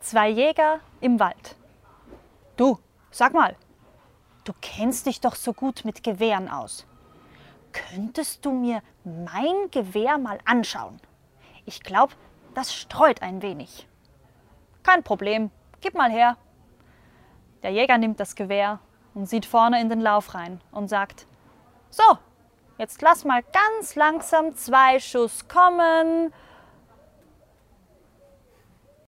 Zwei Jäger im Wald. Du, sag mal, du kennst dich doch so gut mit Gewehren aus. Könntest du mir mein Gewehr mal anschauen? Ich glaube, das streut ein wenig. Kein Problem, gib mal her. Der Jäger nimmt das Gewehr und sieht vorne in den Lauf rein und sagt, so, jetzt lass mal ganz langsam zwei Schuss kommen